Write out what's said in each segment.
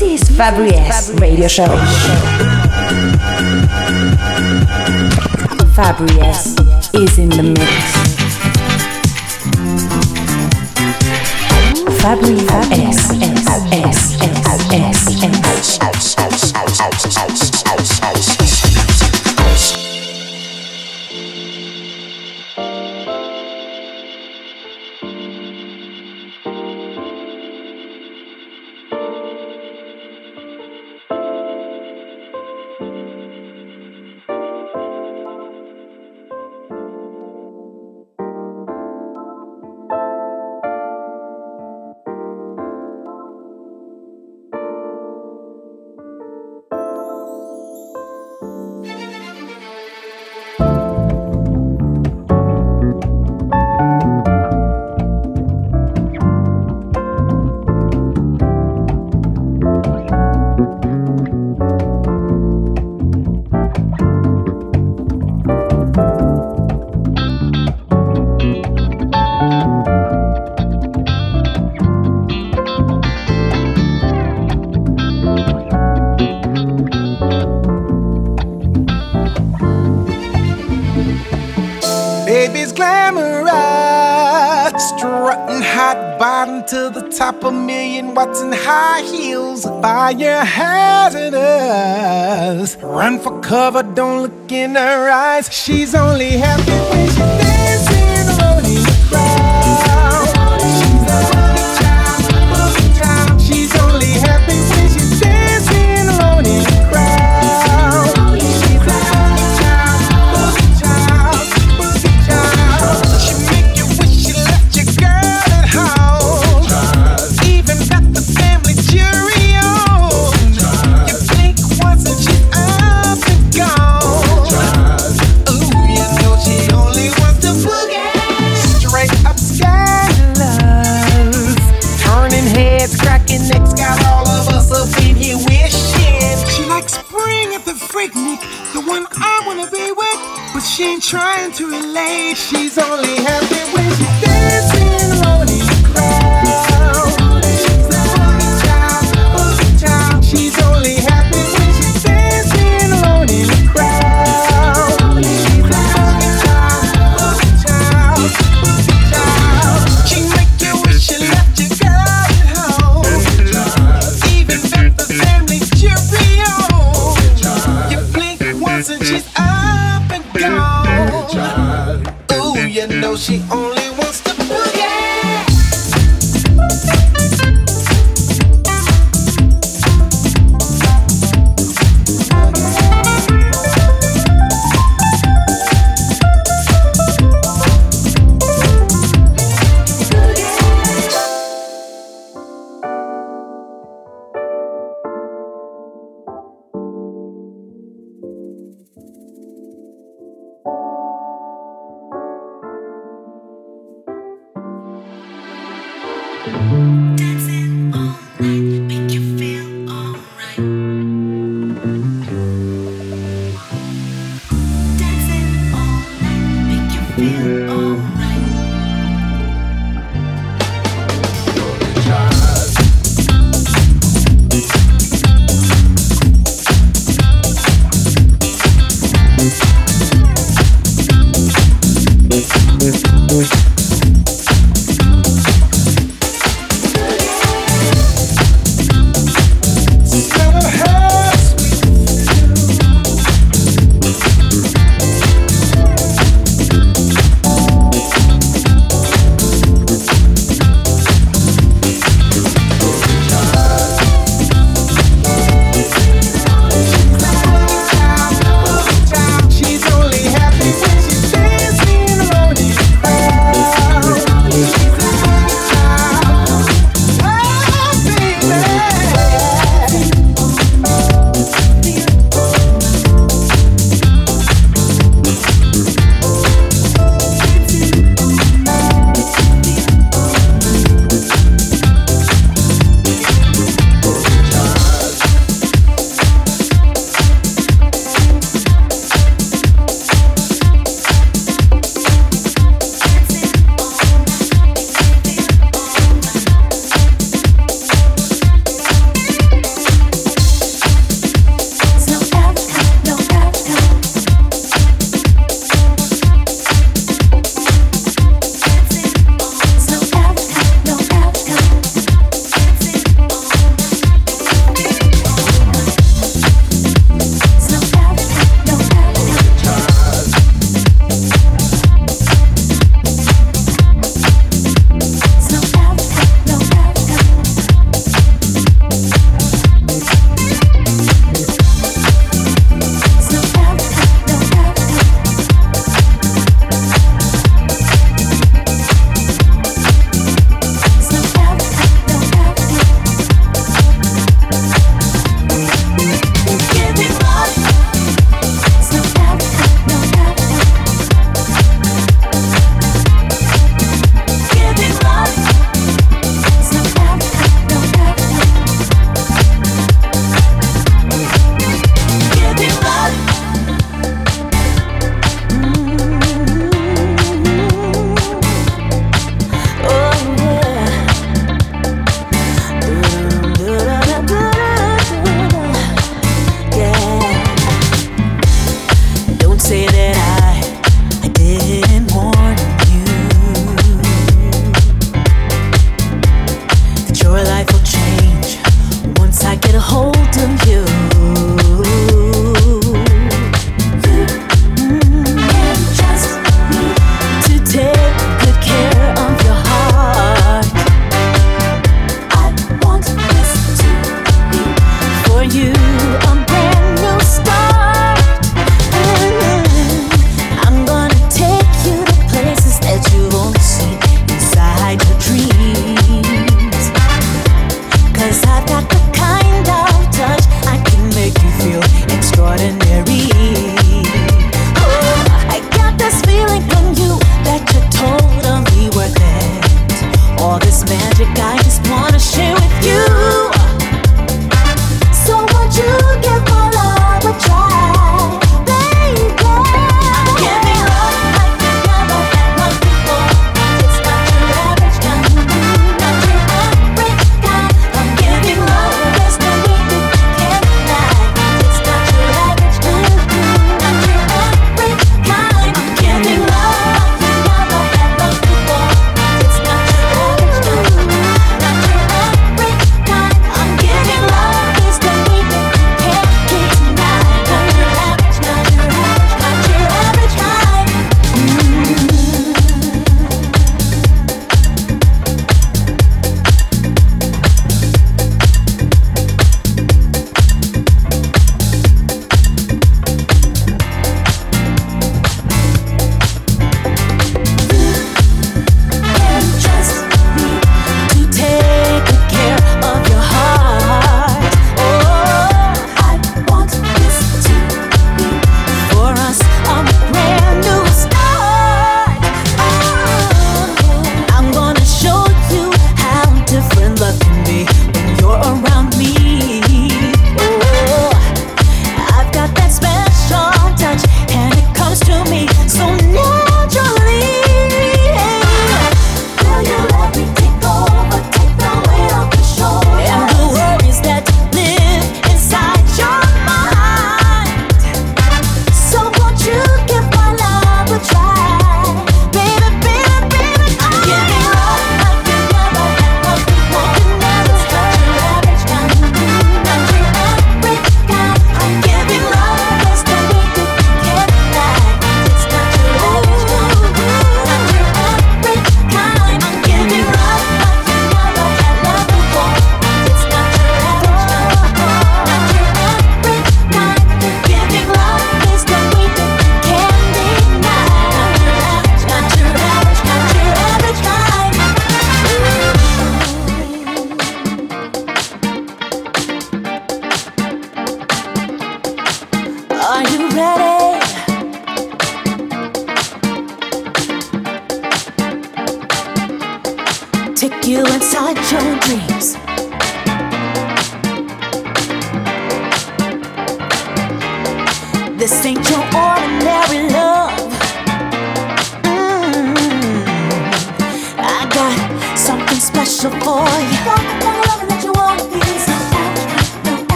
This is Fabrice Radio Show. Fabrice is in the mix. Fabrice S S S S S S S S S S She's only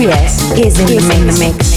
Oh, Fabrice is in the mix.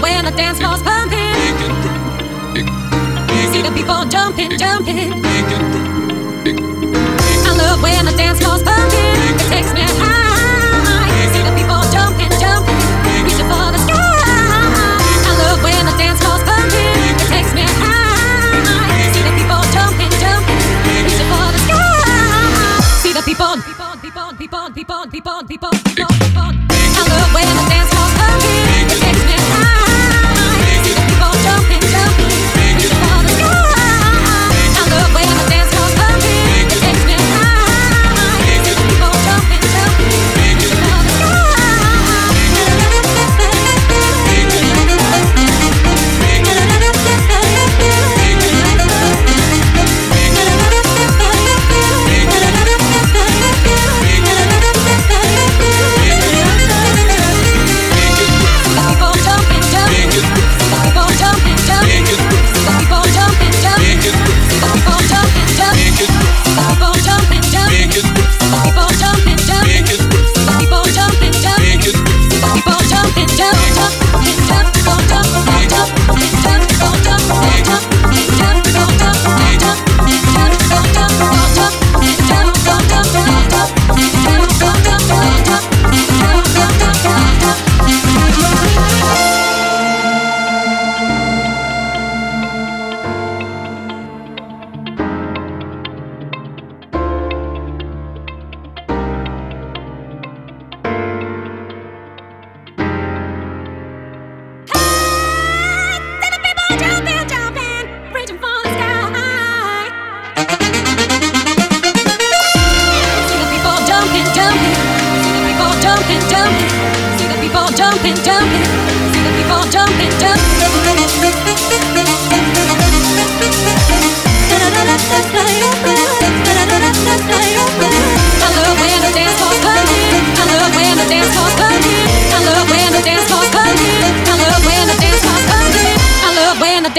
when the dance floor's pumping. See the people jumping, jumping. I love when the dance floor's pumping. It takes me high.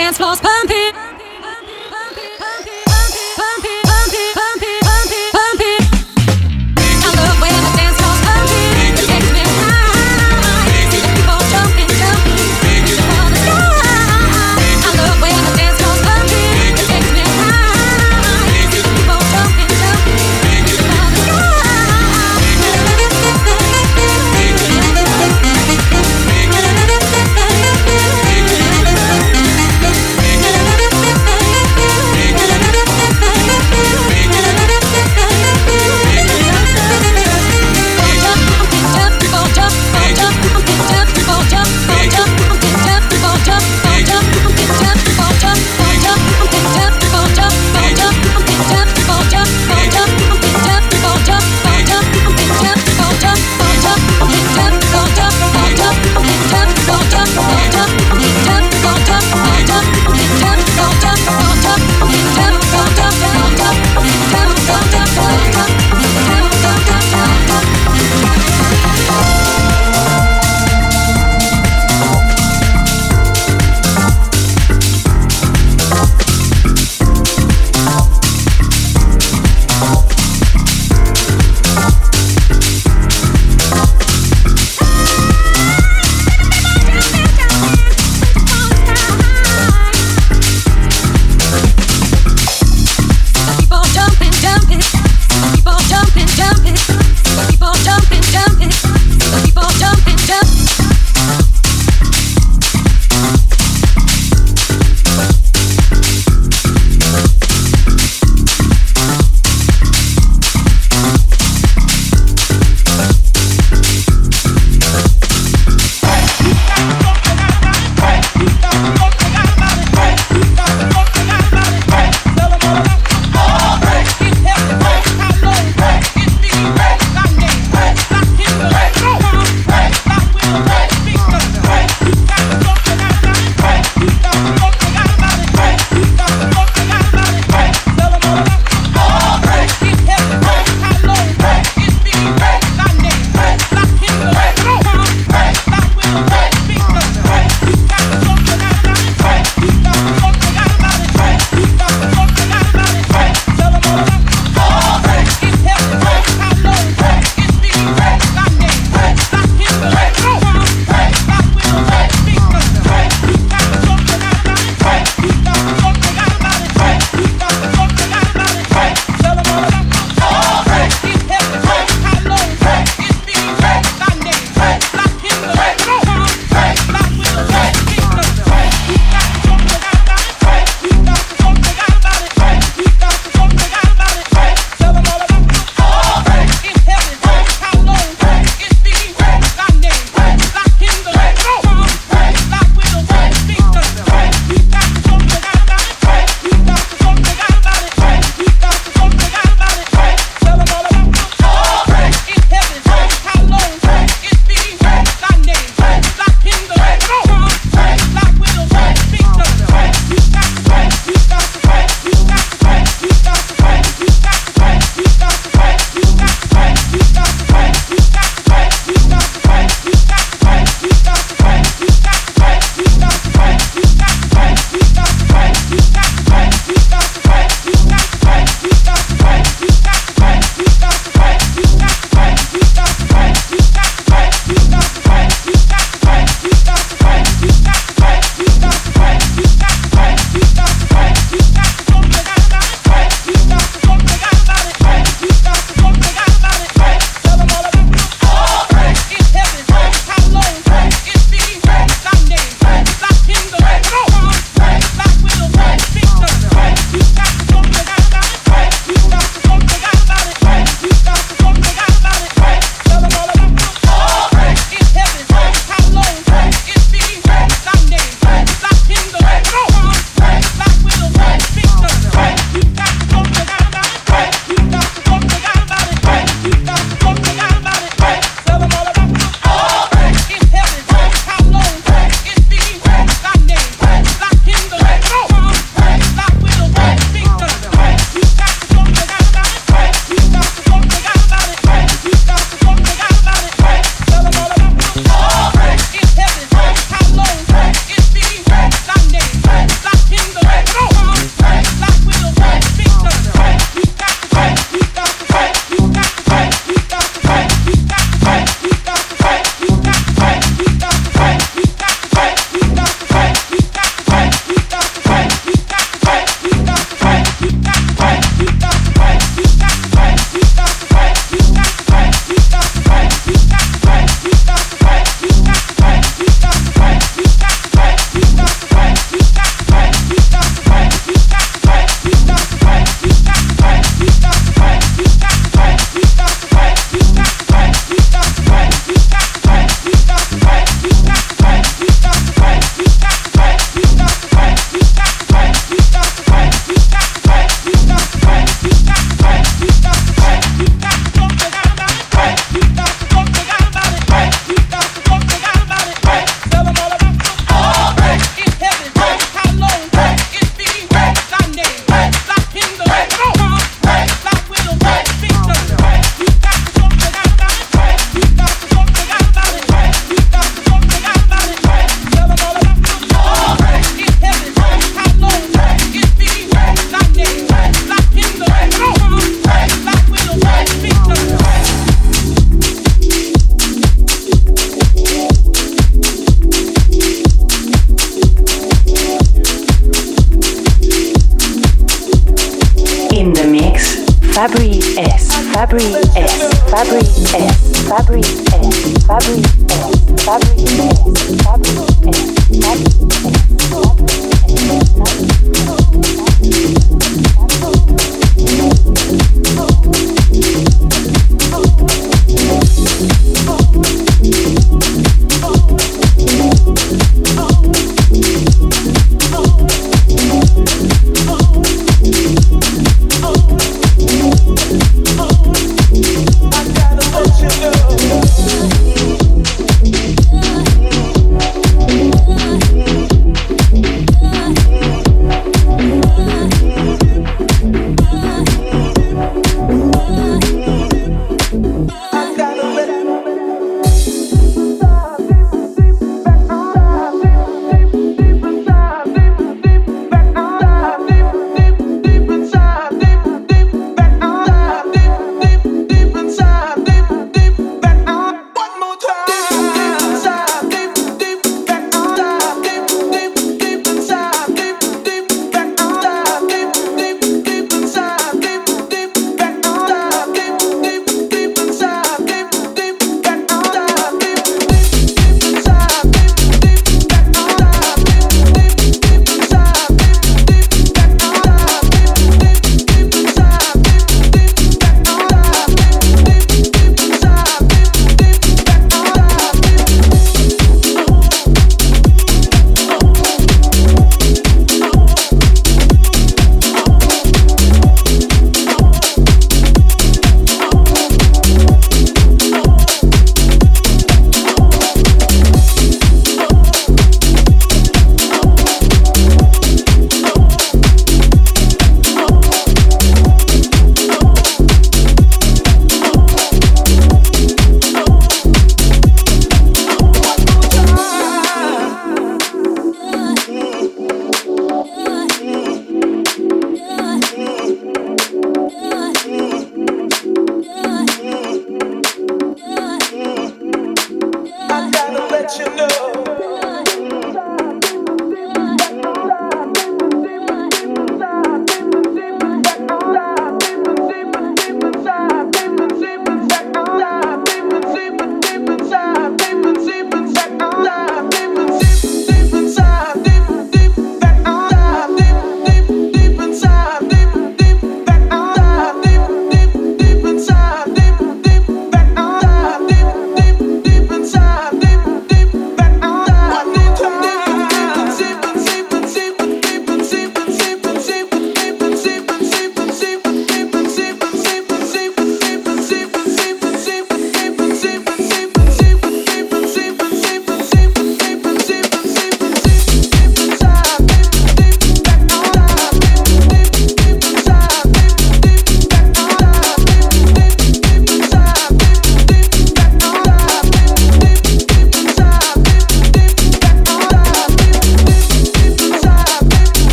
dance floor's perfect.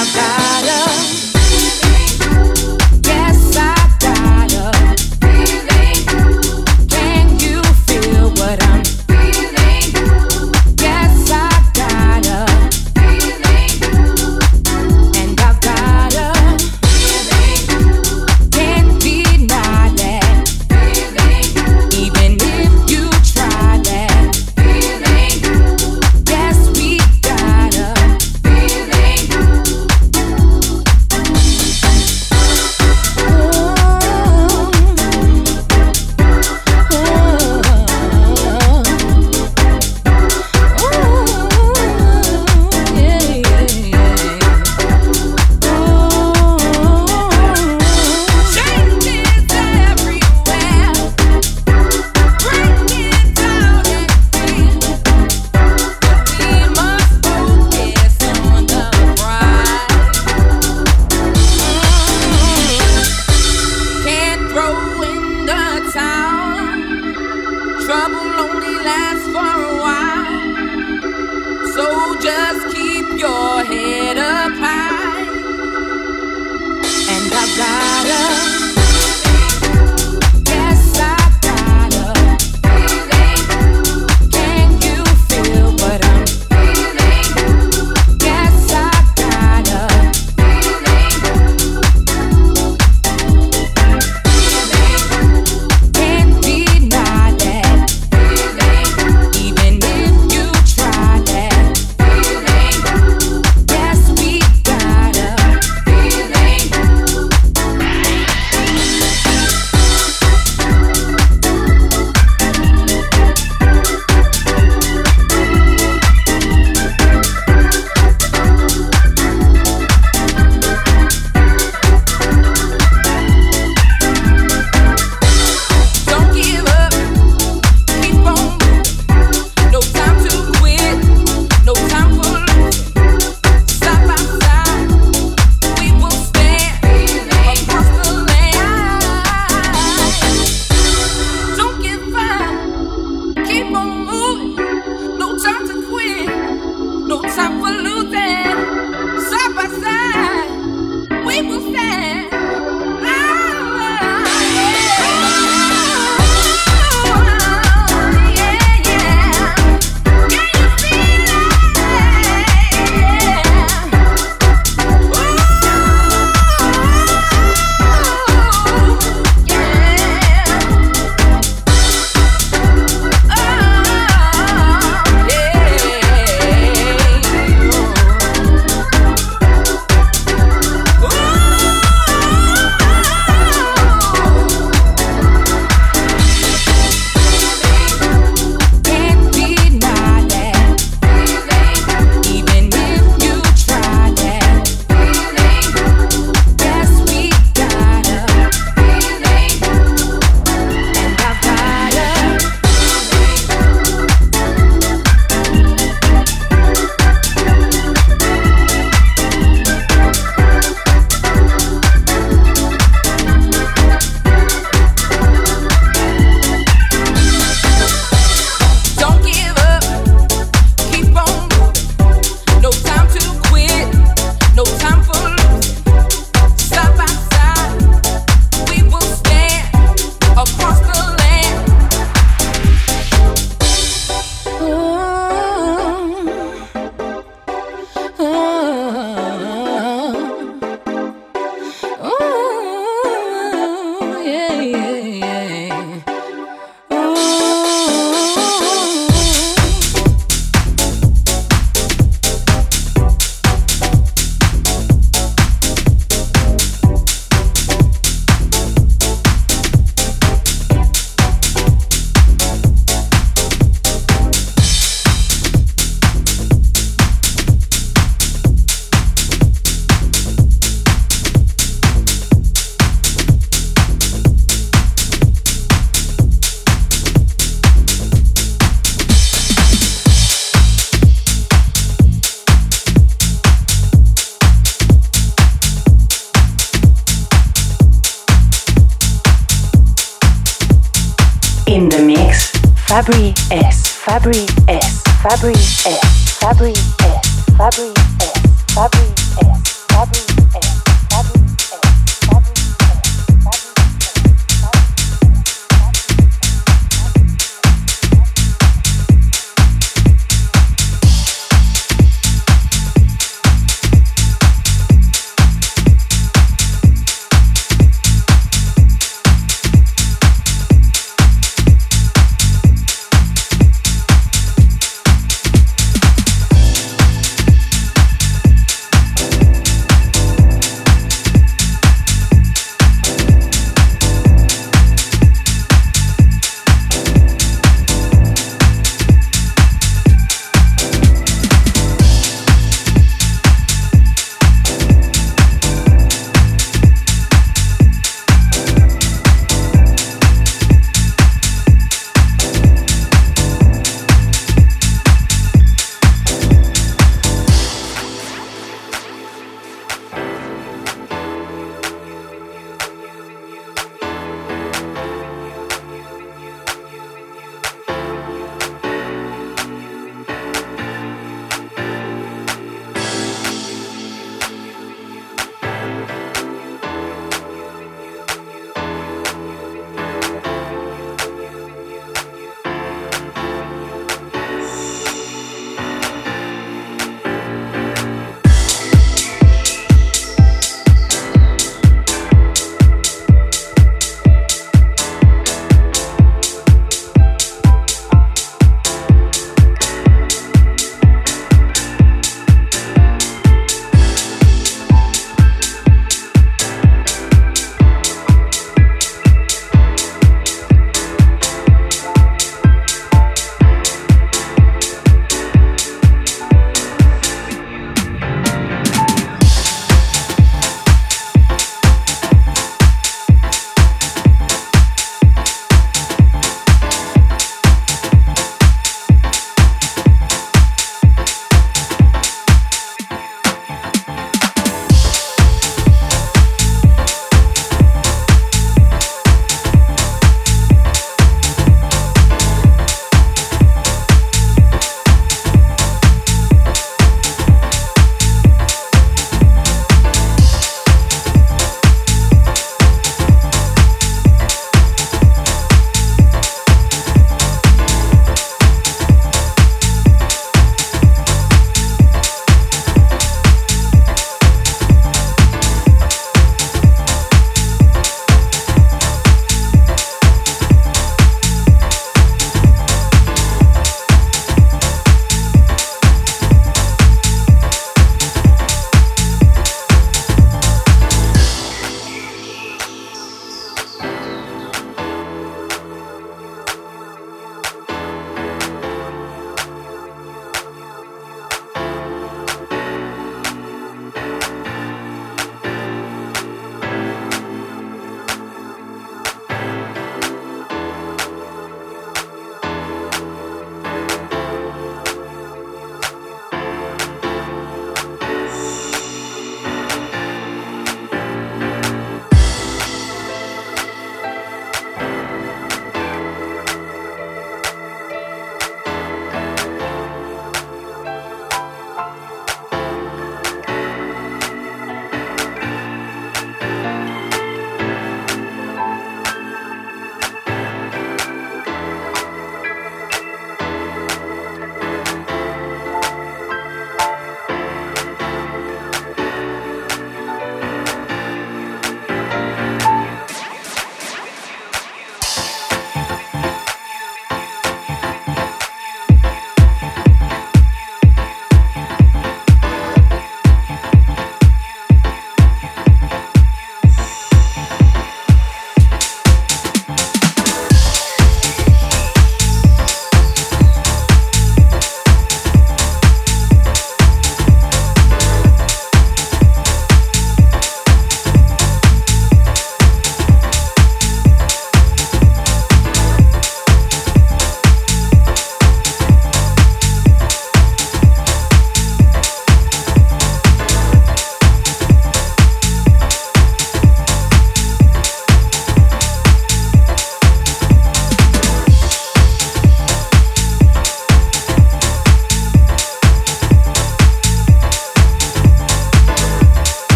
about that.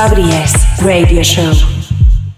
This is Fabri Radio Show.